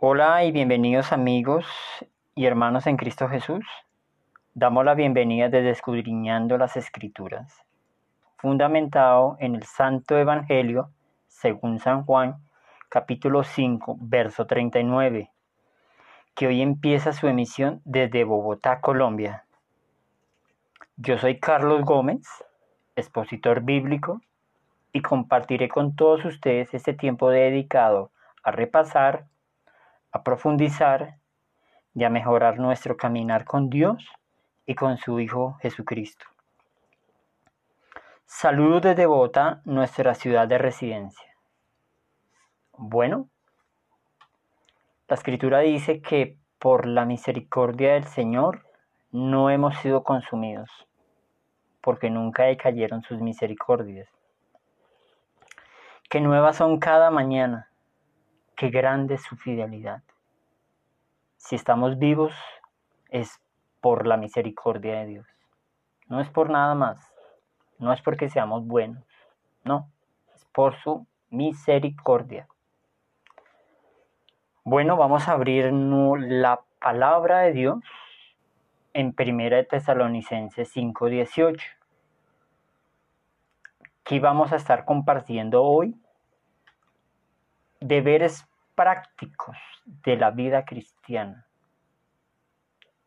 Hola y bienvenidos amigos y hermanos en Cristo Jesús. Damos la bienvenida desde Escudriñando las Escrituras, fundamentado en el Santo Evangelio según San Juan, capítulo 5, verso 39, que hoy empieza su emisión desde Bogotá, Colombia. Yo soy Carlos Gómez, expositor bíblico, y compartiré con todos ustedes este tiempo dedicado a repasar, a profundizar y a mejorar nuestro caminar con Dios y con su Hijo Jesucristo. Saludos desde Bogotá, nuestra ciudad de residencia. Bueno, la escritura dice que por la misericordia del Señor no hemos sido consumidos, porque nunca decayeron sus misericordias. Que nuevas son cada mañana qué grande es su fidelidad. Si estamos vivos es por la misericordia de Dios. No es por nada más. No es porque seamos buenos. No, es por su misericordia. Bueno, vamos a abrir la palabra de Dios en 1 de Tesalonicenses 5:18. Aquí vamos a estar compartiendo hoy deberes prácticos de la vida cristiana.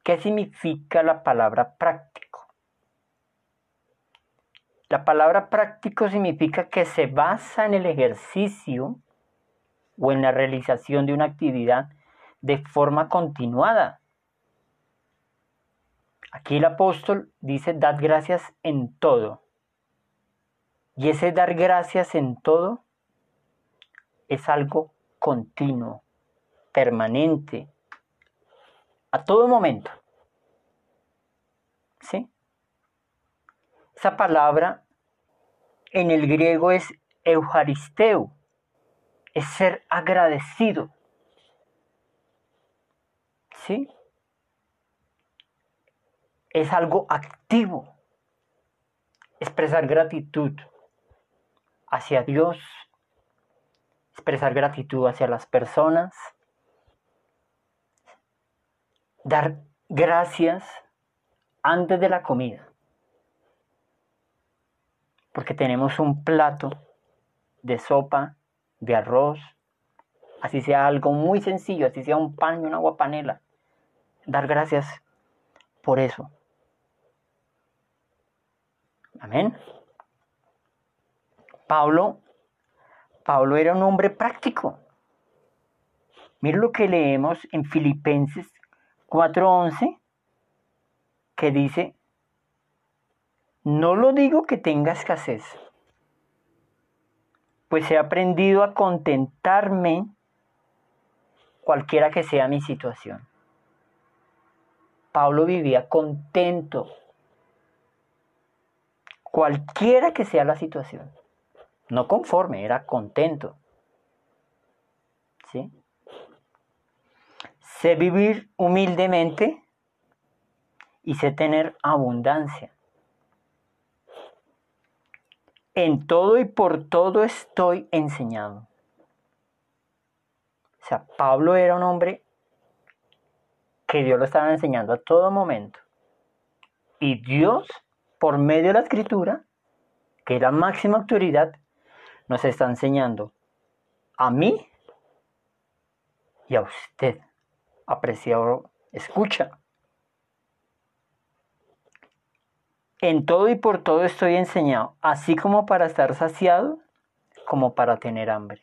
¿Qué significa la palabra práctico? La palabra práctico significa que se basa en el ejercicio o en la realización de una actividad de forma continuada. Aquí el apóstol dice, dad gracias en todo. Y ese dar gracias en todo es algo continuo, permanente, a todo momento. ¿Sí? Esa palabra en el griego es eujaristeo, es ser agradecido. ¿Sí? Es algo activo, expresar gratitud hacia Dios, expresar gratitud hacia las personas, dar gracias antes de la comida, porque tenemos un plato de sopa, de arroz, así sea algo muy sencillo, así sea un pan y una agua panela, dar gracias por eso. Amén. Pablo Pablo era un hombre práctico. Mira lo que leemos en Filipenses 4:11, que dice, no lo digo que tenga escasez, pues he aprendido a contentarme cualquiera que sea mi situación. Pablo vivía contento, cualquiera que sea la situación no conforme, era contento. ¿Sí? Sé vivir humildemente y sé tener abundancia. En todo y por todo estoy enseñado. O sea, Pablo era un hombre que Dios lo estaba enseñando a todo momento. Y Dios, por medio de la escritura, que era máxima autoridad, nos está enseñando a mí y a usted, apreciado escucha. En todo y por todo estoy enseñado, así como para estar saciado, como para tener hambre.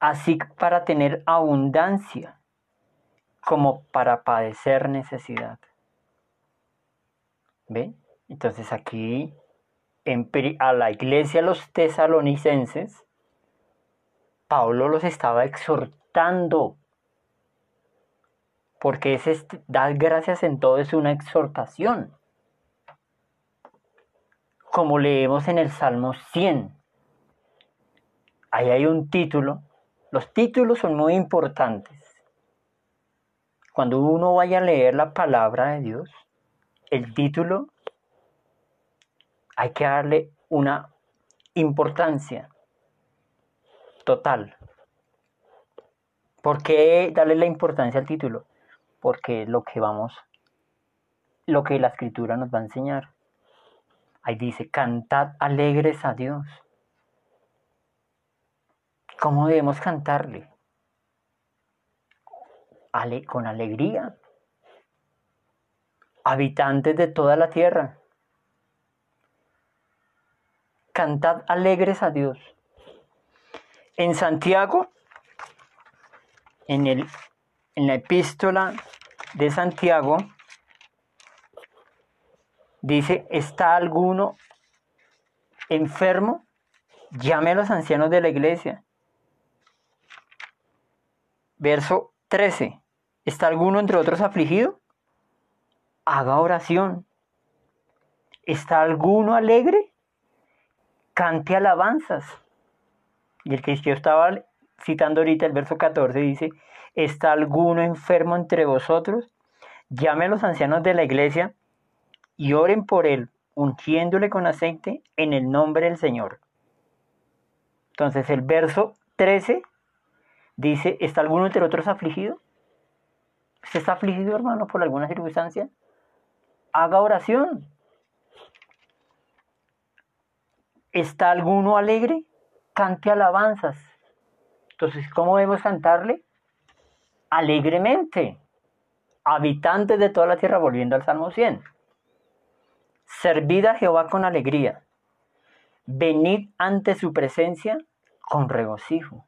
Así para tener abundancia, como para padecer necesidad. ¿Ve? Entonces aquí a la iglesia los tesalonicenses, Pablo los estaba exhortando, porque ese dar gracias en todo es una exhortación. Como leemos en el Salmo 100, ahí hay un título, los títulos son muy importantes. Cuando uno vaya a leer la palabra de Dios, el título hay que darle una importancia total. ¿Por qué darle la importancia al título? Porque lo que vamos, lo que la escritura nos va a enseñar. Ahí dice, cantad alegres a Dios. ¿Cómo debemos cantarle? Ale con alegría. Habitantes de toda la tierra. Cantad alegres a Dios. En Santiago, en, el, en la epístola de Santiago, dice, ¿está alguno enfermo? Llame a los ancianos de la iglesia. Verso 13. ¿Está alguno entre otros afligido? Haga oración. ¿Está alguno alegre? Cante alabanzas. Y el que yo estaba citando ahorita, el verso 14, dice, ¿está alguno enfermo entre vosotros? Llame a los ancianos de la iglesia y oren por él, ungiéndole con aceite en el nombre del Señor. Entonces el verso 13 dice, ¿está alguno entre otros afligido? ¿Usted está afligido, hermano, por alguna circunstancia? Haga oración. ¿Está alguno alegre? Cante alabanzas. Entonces, ¿cómo debemos cantarle? Alegremente. Habitantes de toda la tierra, volviendo al Salmo 100. Servid a Jehová con alegría. Venid ante su presencia con regocijo.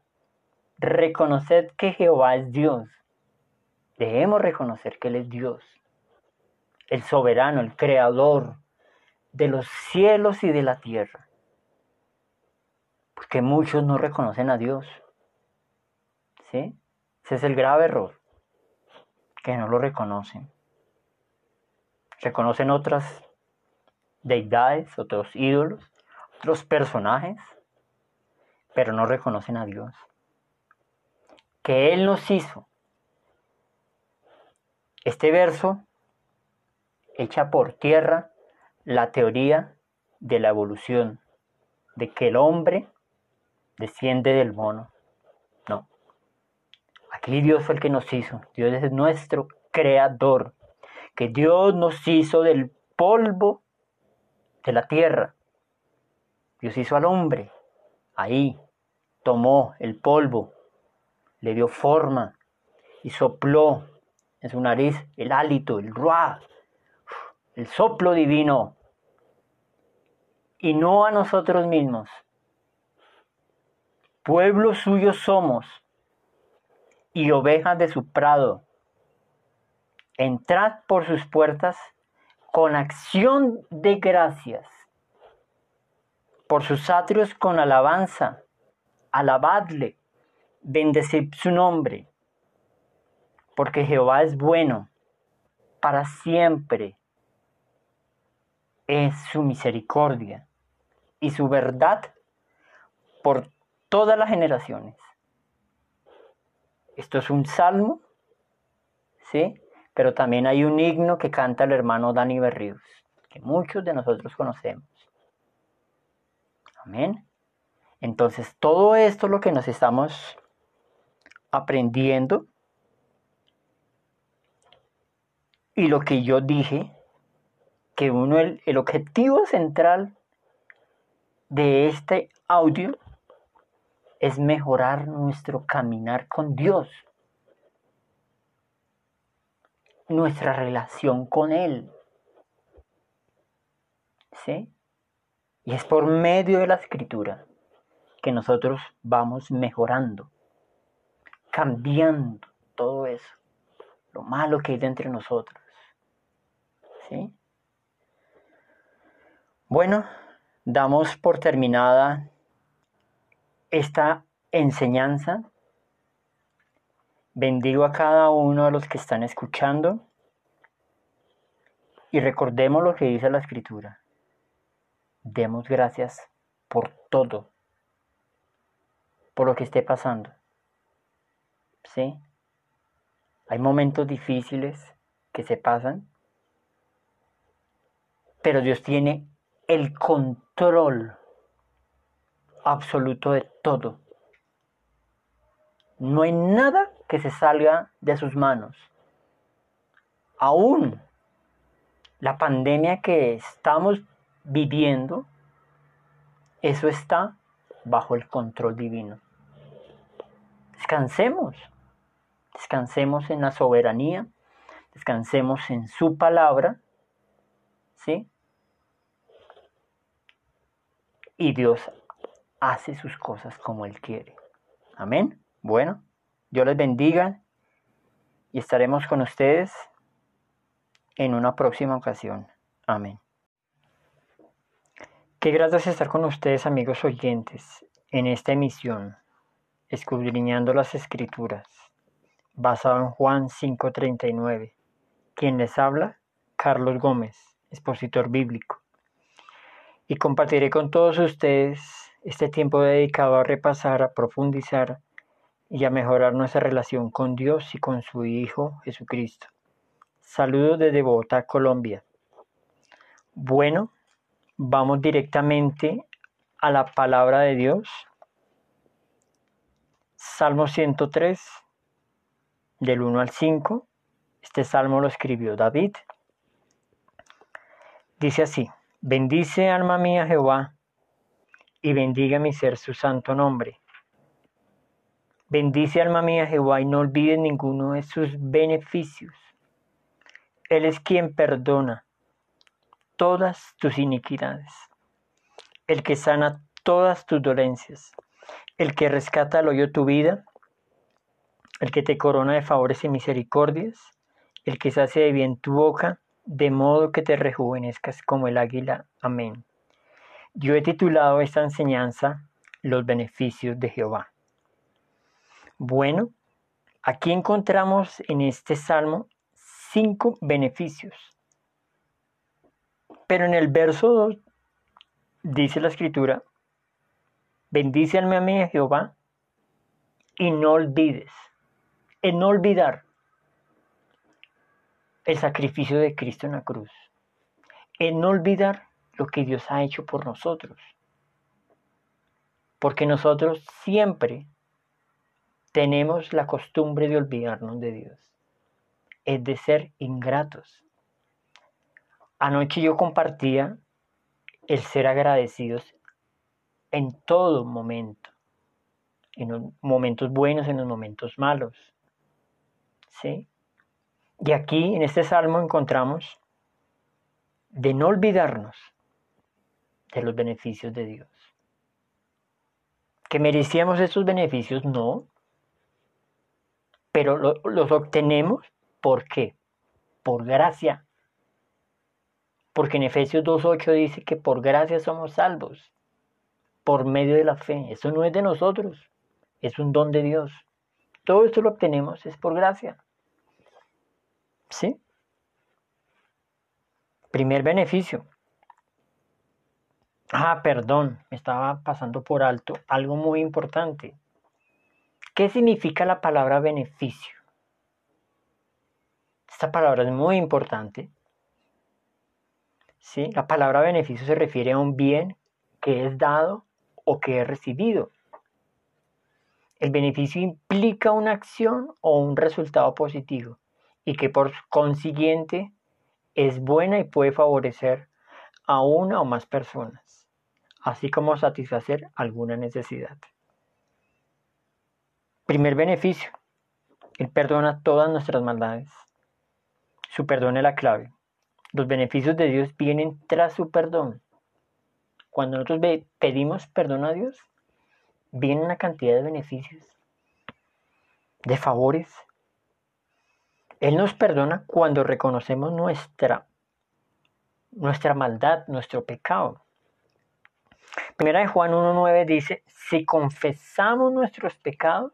Reconoced que Jehová es Dios. Debemos reconocer que Él es Dios, el soberano, el creador de los cielos y de la tierra. Porque muchos no reconocen a Dios. ¿Sí? Ese es el grave error, que no lo reconocen. Reconocen otras deidades, otros ídolos, otros personajes, pero no reconocen a Dios. Que Él nos hizo. Este verso echa por tierra la teoría de la evolución, de que el hombre desciende del mono. No. Aquí Dios fue el que nos hizo. Dios es nuestro creador. Que Dios nos hizo del polvo de la tierra. Dios hizo al hombre. Ahí tomó el polvo, le dio forma y sopló en su nariz el hálito, el ruá, el soplo divino. Y no a nosotros mismos. Pueblo suyo somos y ovejas de su prado. Entrad por sus puertas con acción de gracias, por sus atrios con alabanza, alabadle, bendecid su nombre, porque Jehová es bueno, para siempre es su misericordia y su verdad por todas las generaciones. Esto es un salmo, ¿sí? pero también hay un himno que canta el hermano Dani Berríos, que muchos de nosotros conocemos. Amén. Entonces, todo esto lo que nos estamos aprendiendo y lo que yo dije, que uno, el, el objetivo central de este audio es mejorar nuestro caminar con Dios nuestra relación con Él. ¿Sí? Y es por medio de la escritura que nosotros vamos mejorando, cambiando todo eso, lo malo que hay entre nosotros. ¿Sí? Bueno, damos por terminada esta enseñanza Bendigo a cada uno de los que están escuchando y recordemos lo que dice la escritura. Demos gracias por todo, por lo que esté pasando. ¿Sí? Hay momentos difíciles que se pasan, pero Dios tiene el control absoluto de todo. No hay nada que se salga de sus manos. Aún la pandemia que estamos viviendo, eso está bajo el control divino. Descansemos, descansemos en la soberanía, descansemos en su palabra, ¿sí? Y Dios hace sus cosas como Él quiere. Amén. Bueno, Dios les bendiga y estaremos con ustedes en una próxima ocasión. Amén. Qué gracias estar con ustedes, amigos oyentes, en esta emisión, escudriñando las escrituras, basado en Juan 5:39. Quien les habla, Carlos Gómez, expositor bíblico. Y compartiré con todos ustedes este tiempo dedicado a repasar, a profundizar y a mejorar nuestra relación con Dios y con su Hijo Jesucristo. Saludos desde Bogotá, Colombia. Bueno, vamos directamente a la palabra de Dios. Salmo 103, del 1 al 5. Este salmo lo escribió David. Dice así, bendice alma mía Jehová, y bendiga mi ser su santo nombre. Bendice alma mía Jehová y no olvides ninguno de sus beneficios. Él es quien perdona todas tus iniquidades, el que sana todas tus dolencias, el que rescata al hoyo tu vida, el que te corona de favores y misericordias, el que sacia de bien tu boca, de modo que te rejuvenezcas como el águila. Amén. Yo he titulado esta enseñanza Los beneficios de Jehová. Bueno, aquí encontramos en este salmo cinco beneficios. Pero en el verso 2 dice la escritura, bendice alma mía Jehová y no olvides, en no olvidar el sacrificio de Cristo en la cruz, en no olvidar lo que Dios ha hecho por nosotros. Porque nosotros siempre tenemos la costumbre de olvidarnos de Dios es de ser ingratos. Anoche yo compartía el ser agradecidos en todo momento, en los momentos buenos, en los momentos malos. ¿Sí? Y aquí en este salmo encontramos de no olvidarnos de los beneficios de Dios. ¿Que merecíamos esos beneficios? No. Pero los obtenemos ¿Por qué? Por gracia. Porque en Efesios 2.8 dice que por gracia somos salvos, por medio de la fe. Eso no es de nosotros, es un don de Dios. Todo esto lo obtenemos es por gracia. ¿Sí? Primer beneficio. Ah, perdón, me estaba pasando por alto algo muy importante. ¿Qué significa la palabra beneficio? Esta palabra es muy importante. ¿sí? La palabra beneficio se refiere a un bien que es dado o que es recibido. El beneficio implica una acción o un resultado positivo y que por consiguiente es buena y puede favorecer a una o más personas, así como satisfacer alguna necesidad. Primer beneficio, Él perdona todas nuestras maldades. Su perdón es la clave. Los beneficios de Dios vienen tras su perdón. Cuando nosotros pedimos perdón a Dios, viene una cantidad de beneficios, de favores. Él nos perdona cuando reconocemos nuestra, nuestra maldad, nuestro pecado. Primera de Juan 1.9 dice, si confesamos nuestros pecados,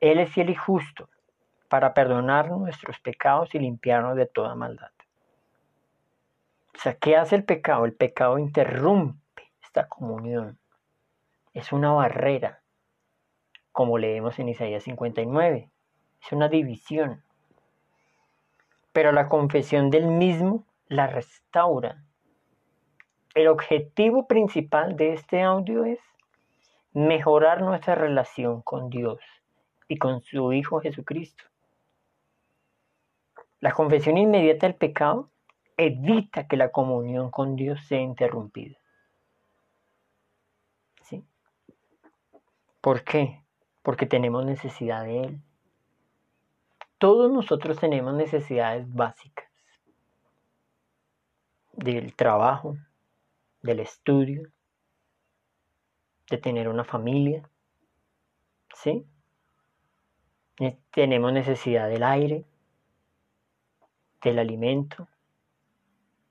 Él es fiel y justo para perdonar nuestros pecados y limpiarnos de toda maldad. O sea, ¿qué hace el pecado? El pecado interrumpe esta comunión. Es una barrera, como leemos en Isaías 59. Es una división. Pero la confesión del mismo la restaura. El objetivo principal de este audio es mejorar nuestra relación con Dios y con su Hijo Jesucristo. La confesión inmediata del pecado evita que la comunión con Dios sea interrumpida. ¿Sí? ¿Por qué? Porque tenemos necesidad de Él. Todos nosotros tenemos necesidades básicas del trabajo, del estudio, de tener una familia, ¿sí? Tenemos necesidad del aire, del alimento,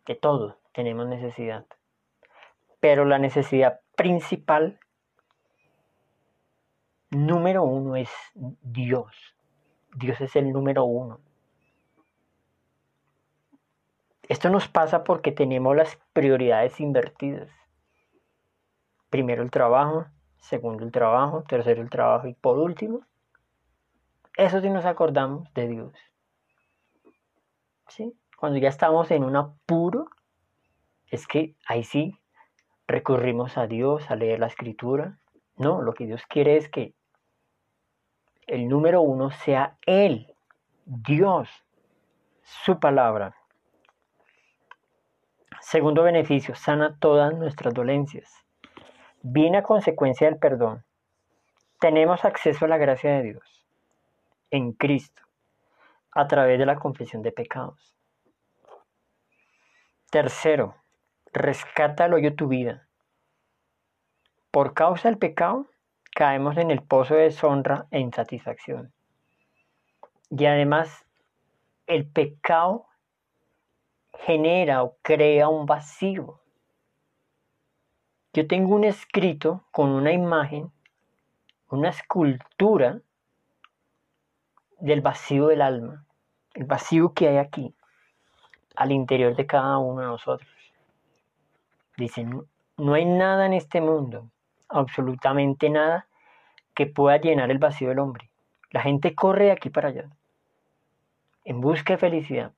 de todo tenemos necesidad. Pero la necesidad principal, número uno, es Dios. Dios es el número uno. Esto nos pasa porque tenemos las prioridades invertidas. Primero el trabajo, segundo el trabajo, tercero el trabajo y por último, eso sí nos acordamos de Dios. ¿Sí? Cuando ya estamos en un apuro, es que ahí sí recurrimos a Dios, a leer la escritura. No, lo que Dios quiere es que el número uno sea Él, Dios, su palabra. Segundo beneficio, sana todas nuestras dolencias. Viene a consecuencia del perdón. Tenemos acceso a la gracia de Dios en Cristo a través de la confesión de pecados. Tercero, rescata el hoyo tu vida. Por causa del pecado, caemos en el pozo de deshonra e insatisfacción. Y además, el pecado genera o crea un vacío. Yo tengo un escrito con una imagen, una escultura del vacío del alma, el vacío que hay aquí, al interior de cada uno de nosotros. Dicen, no hay nada en este mundo, absolutamente nada, que pueda llenar el vacío del hombre. La gente corre de aquí para allá, en busca de felicidad,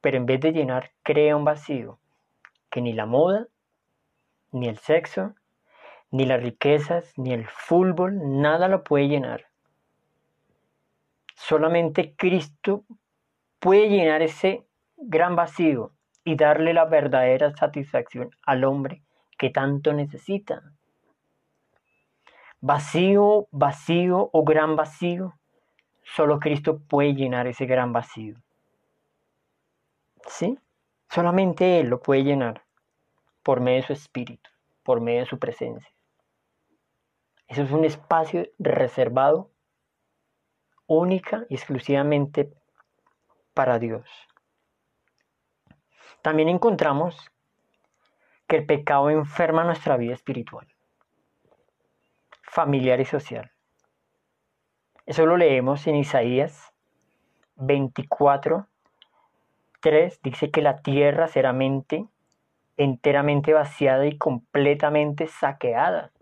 pero en vez de llenar, crea un vacío que ni la moda, ni el sexo, ni las riquezas, ni el fútbol, nada lo puede llenar. Solamente Cristo puede llenar ese gran vacío y darle la verdadera satisfacción al hombre que tanto necesita. Vacío, vacío o gran vacío, solo Cristo puede llenar ese gran vacío. ¿Sí? Solamente Él lo puede llenar por medio de su espíritu, por medio de su presencia. Eso es un espacio reservado única y exclusivamente para Dios. También encontramos que el pecado enferma nuestra vida espiritual, familiar y social. Eso lo leemos en Isaías 24, 3. Dice que la tierra será mente, enteramente vaciada y completamente saqueada.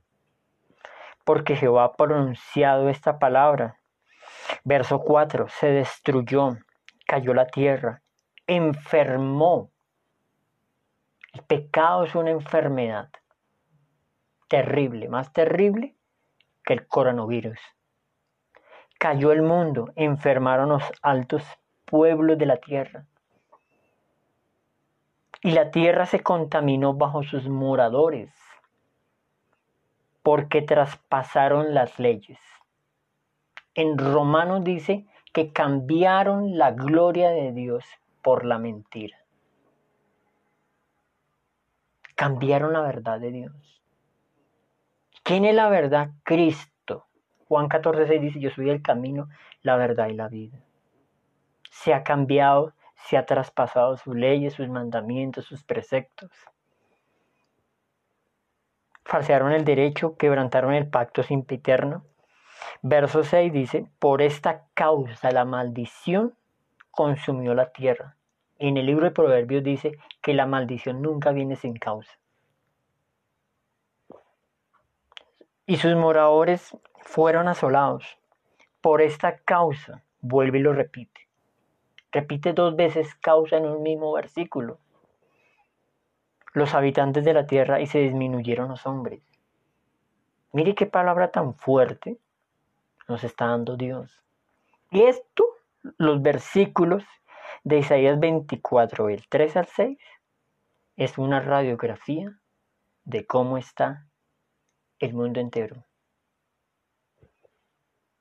Porque Jehová ha pronunciado esta palabra. Verso 4. Se destruyó, cayó la tierra, enfermó. El pecado es una enfermedad terrible, más terrible que el coronavirus. Cayó el mundo, enfermaron los altos pueblos de la tierra. Y la tierra se contaminó bajo sus moradores, porque traspasaron las leyes. En Romanos dice que cambiaron la gloria de Dios por la mentira. Cambiaron la verdad de Dios. ¿Quién es la verdad? Cristo. Juan 14, dice, yo soy el camino, la verdad y la vida. Se ha cambiado se ha traspasado sus leyes, sus mandamientos, sus preceptos. Falsearon el derecho, quebrantaron el pacto sin eterno. Verso 6 dice, por esta causa la maldición consumió la tierra. En el libro de Proverbios dice que la maldición nunca viene sin causa. Y sus moradores fueron asolados. Por esta causa, vuelve y lo repite. Repite dos veces causa en un mismo versículo. Los habitantes de la tierra y se disminuyeron los hombres. Mire qué palabra tan fuerte. nos está dando Dios. Y esto, los versículos de Isaías 24, del 3 al 6, es una radiografía de cómo está el mundo entero.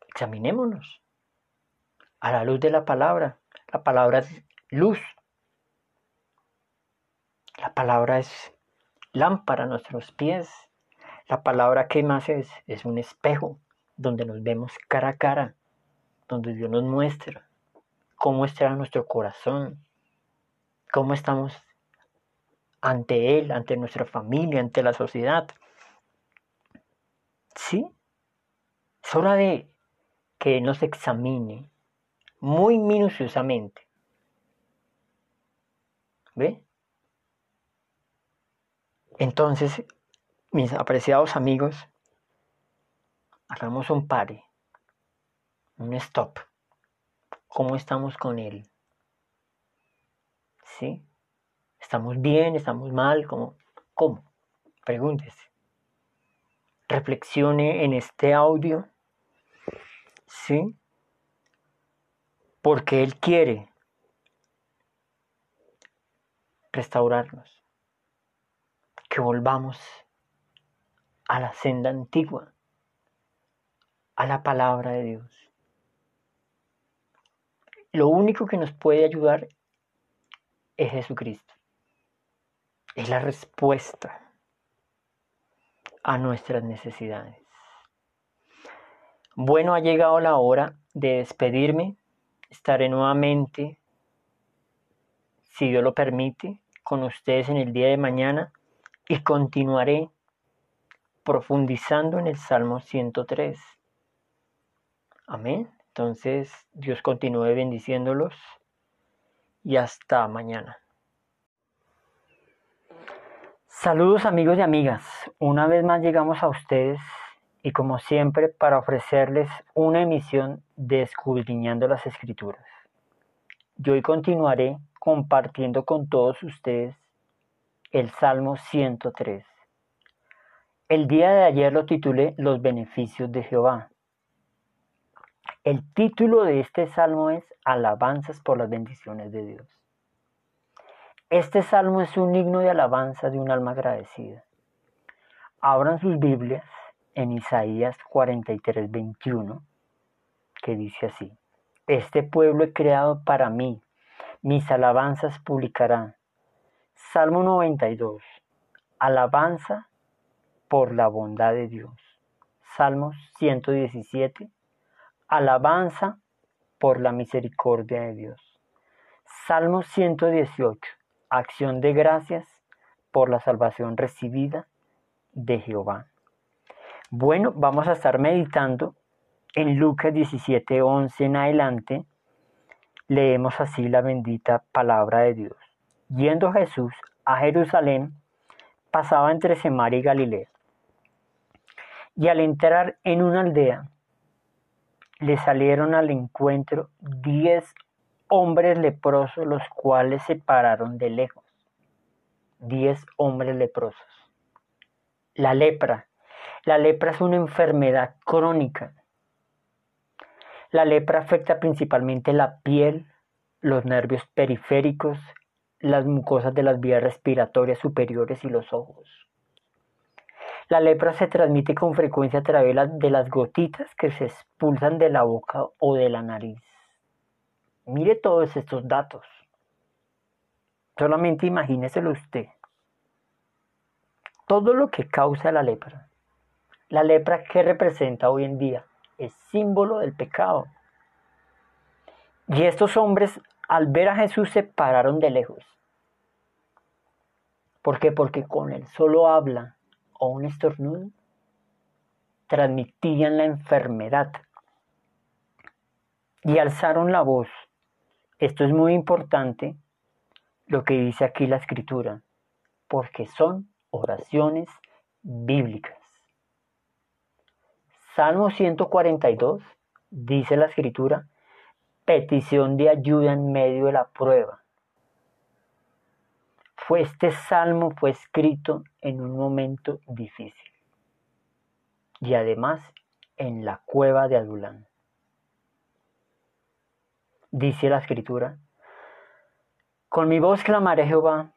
Examinémonos a la luz de la palabra. La palabra es luz. La palabra es lámpara a nuestros pies. La palabra que más es es un espejo donde nos vemos cara a cara, donde Dios nos muestra cómo está nuestro corazón, cómo estamos ante Él, ante nuestra familia, ante la sociedad. ¿Sí? Es hora de que nos examine muy minuciosamente. ¿Ve? Entonces, mis apreciados amigos, hagamos un pare, un stop. ¿Cómo estamos con Él? ¿Sí? ¿Estamos bien? ¿Estamos mal? ¿Cómo? ¿Cómo? Pregúntese. Reflexione en este audio. ¿Sí? Porque Él quiere restaurarnos. Que volvamos a la senda antigua, a la palabra de Dios. Lo único que nos puede ayudar es Jesucristo. Es la respuesta a nuestras necesidades. Bueno, ha llegado la hora de despedirme. Estaré nuevamente, si Dios lo permite, con ustedes en el día de mañana y continuaré profundizando en el Salmo 103. Amén. Entonces, Dios continúe bendiciéndolos y hasta mañana. Saludos amigos y amigas. Una vez más llegamos a ustedes y como siempre para ofrecerles una emisión de Escudriñando las Escrituras. Yo hoy continuaré compartiendo con todos ustedes el Salmo 103. El día de ayer lo titulé Los beneficios de Jehová. El título de este salmo es Alabanzas por las bendiciones de Dios. Este salmo es un himno de alabanza de un alma agradecida. Abran sus Biblias en Isaías 43, 21, que dice así, Este pueblo he creado para mí, mis alabanzas publicarán. Salmo 92, alabanza por la bondad de Dios. Salmos 117, Alabanza por la misericordia de Dios. Salmo 118. Acción de gracias por la salvación recibida de Jehová. Bueno, vamos a estar meditando en Lucas 17, 11 en adelante. Leemos así la bendita palabra de Dios. Yendo Jesús a Jerusalén, pasaba entre Semaria y Galilea. Y al entrar en una aldea, le salieron al encuentro diez hombres leprosos, los cuales se pararon de lejos. Diez hombres leprosos. La lepra. La lepra es una enfermedad crónica. La lepra afecta principalmente la piel, los nervios periféricos, las mucosas de las vías respiratorias superiores y los ojos. La lepra se transmite con frecuencia a través de las gotitas que se expulsan de la boca o de la nariz. Mire todos estos datos. Solamente imagíneselo usted. Todo lo que causa la lepra. La lepra que representa hoy en día es símbolo del pecado. Y estos hombres al ver a Jesús se pararon de lejos. ¿Por qué? Porque con él solo habla o un estornudo transmitían la enfermedad y alzaron la voz. Esto es muy importante lo que dice aquí la escritura, porque son oraciones bíblicas. Salmo 142 dice la escritura, petición de ayuda en medio de la prueba fue este salmo fue escrito en un momento difícil. Y además en la cueva de Adulán. Dice la escritura, con mi voz clamaré a Jehová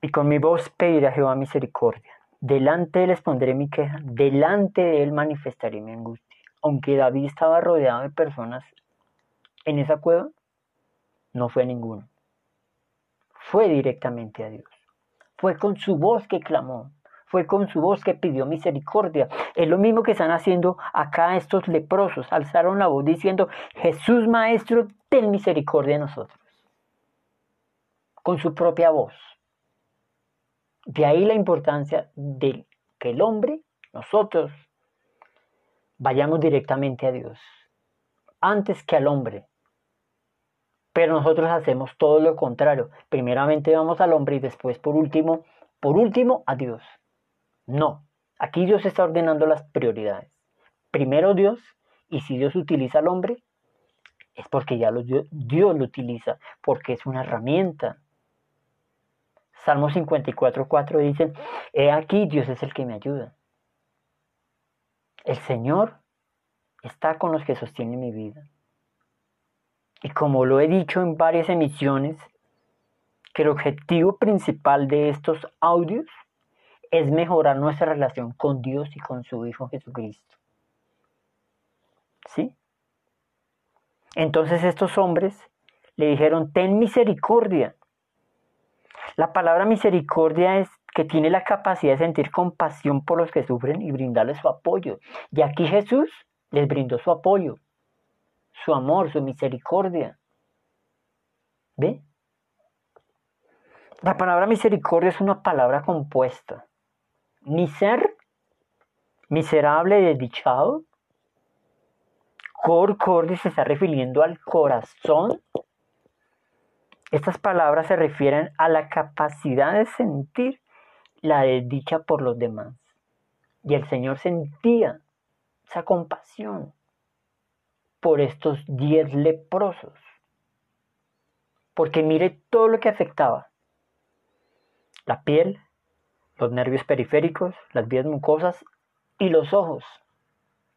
y con mi voz pediré a Jehová misericordia. Delante de él expondré mi queja, delante de él manifestaré mi angustia. Aunque David estaba rodeado de personas en esa cueva, no fue ninguno. Fue directamente a Dios. Fue con su voz que clamó. Fue con su voz que pidió misericordia. Es lo mismo que están haciendo acá estos leprosos. Alzaron la voz diciendo, Jesús Maestro, ten misericordia de nosotros. Con su propia voz. De ahí la importancia de que el hombre, nosotros, vayamos directamente a Dios. Antes que al hombre. Pero nosotros hacemos todo lo contrario. Primeramente vamos al hombre y después, por último, por último, a Dios. No. Aquí Dios está ordenando las prioridades. Primero Dios, y si Dios utiliza al hombre, es porque ya Dios lo utiliza, porque es una herramienta. Salmo 54.4 dice, he aquí Dios es el que me ayuda. El Señor está con los que sostienen mi vida. Y como lo he dicho en varias emisiones, que el objetivo principal de estos audios es mejorar nuestra relación con Dios y con su Hijo Jesucristo. ¿Sí? Entonces estos hombres le dijeron, ten misericordia. La palabra misericordia es que tiene la capacidad de sentir compasión por los que sufren y brindarles su apoyo. Y aquí Jesús les brindó su apoyo su amor, su misericordia. ¿Ve? La palabra misericordia es una palabra compuesta. Miser, miserable, desdichado. Cor, cor, se está refiriendo al corazón. Estas palabras se refieren a la capacidad de sentir la desdicha por los demás. Y el Señor sentía esa compasión por estos diez leprosos. Porque mire todo lo que afectaba. La piel, los nervios periféricos, las vías mucosas y los ojos.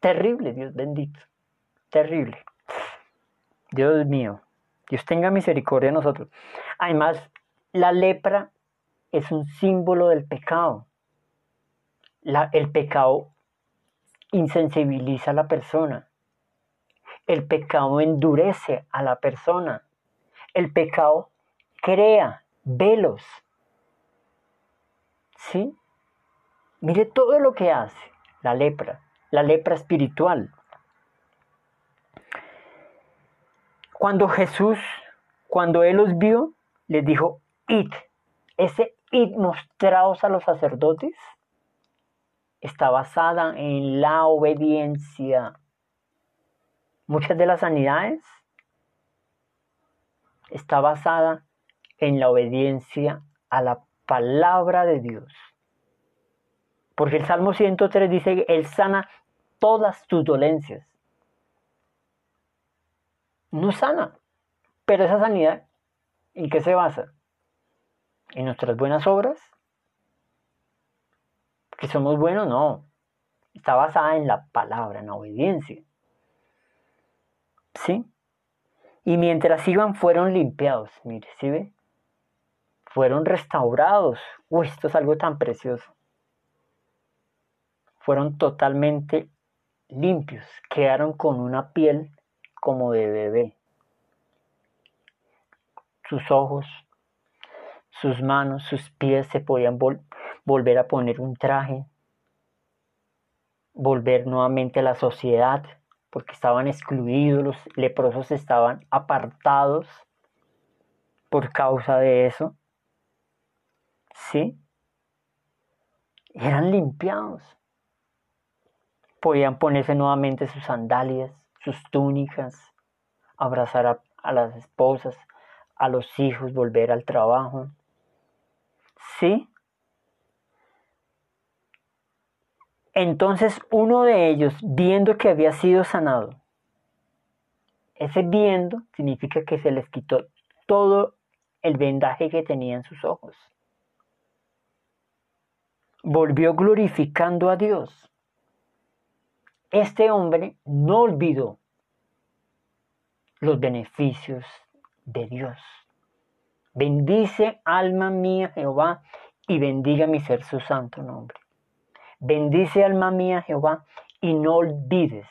Terrible, Dios bendito. Terrible. Dios mío. Dios tenga misericordia de nosotros. Además, la lepra es un símbolo del pecado. el pecado insensibiliza a la persona. El pecado endurece a la persona. El pecado crea velos. ¿Sí? Mire todo lo que hace la lepra, la lepra espiritual. Cuando Jesús, cuando Él los vio, les dijo, id. Ese id mostrados a los sacerdotes está basada en la obediencia Muchas de las sanidades está basada en la obediencia a la palabra de Dios. Porque el Salmo 103 dice Él sana todas tus dolencias. No sana, pero esa sanidad, ¿en qué se basa? ¿En nuestras buenas obras? ¿Que somos buenos? No. Está basada en la palabra, en la obediencia. ¿Sí? Y mientras iban fueron limpiados, mire, ¿sí ve? Fueron restaurados. Uy, esto es algo tan precioso. Fueron totalmente limpios, quedaron con una piel como de bebé. Sus ojos, sus manos, sus pies se podían volver a poner un traje, volver nuevamente a la sociedad, porque estaban excluidos, los leprosos estaban apartados por causa de eso. ¿Sí? Eran limpiados. Podían ponerse nuevamente sus sandalias, sus túnicas, abrazar a, a las esposas, a los hijos, volver al trabajo. ¿Sí? Entonces uno de ellos, viendo que había sido sanado, ese viendo significa que se les quitó todo el vendaje que tenía en sus ojos. Volvió glorificando a Dios. Este hombre no olvidó los beneficios de Dios. Bendice alma mía Jehová y bendiga mi ser su santo nombre. Bendice alma mía Jehová y no olvides.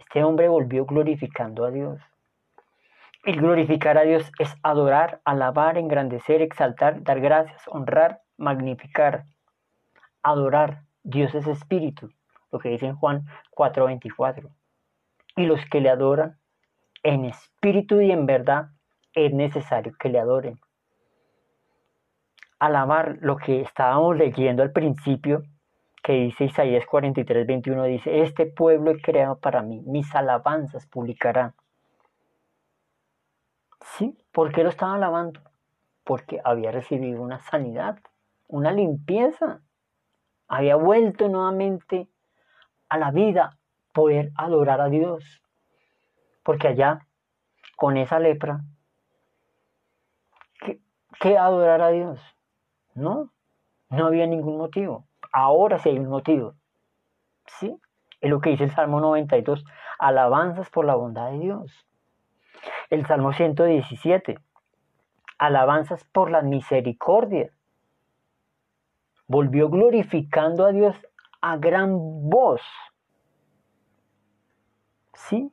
Este hombre volvió glorificando a Dios. El glorificar a Dios es adorar, alabar, engrandecer, exaltar, dar gracias, honrar, magnificar, adorar. Dios es espíritu, lo que dice en Juan 4:24. Y los que le adoran en espíritu y en verdad es necesario que le adoren. Alabar lo que estábamos leyendo al principio, que dice Isaías 43, 21, dice, este pueblo he creado para mí, mis alabanzas publicarán. Sí, ¿por qué lo estaba alabando? Porque había recibido una sanidad, una limpieza. Había vuelto nuevamente a la vida, poder adorar a Dios. Porque allá, con esa lepra, ¿qué, adorar a Dios? No, no había ningún motivo. Ahora sí hay un motivo. ¿Sí? Es lo que dice el Salmo 92. Alabanzas por la bondad de Dios. El Salmo 117. Alabanzas por la misericordia. Volvió glorificando a Dios a gran voz. ¿Sí?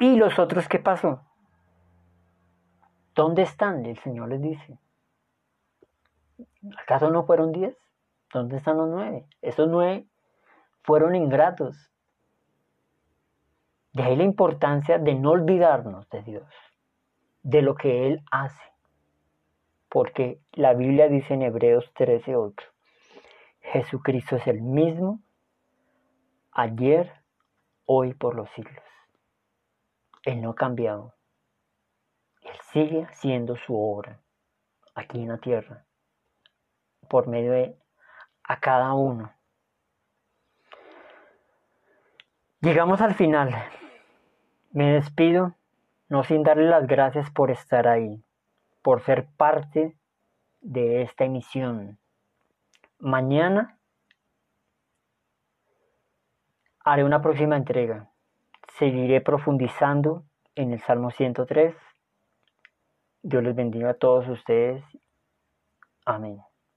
¿Y los otros qué pasó? ¿Dónde están? El Señor les dice. ¿Acaso no fueron diez? ¿Dónde están los nueve? Esos nueve fueron ingratos. De ahí la importancia de no olvidarnos de Dios, de lo que Él hace. Porque la Biblia dice en Hebreos 13:8, Jesucristo es el mismo ayer, hoy, por los siglos. Él no ha cambiado. Él sigue haciendo su obra aquí en la tierra por medio de a cada uno. Llegamos al final. Me despido, no sin darle las gracias por estar ahí, por ser parte de esta emisión. Mañana haré una próxima entrega. Seguiré profundizando en el Salmo 103. Dios les bendiga a todos ustedes. Amén.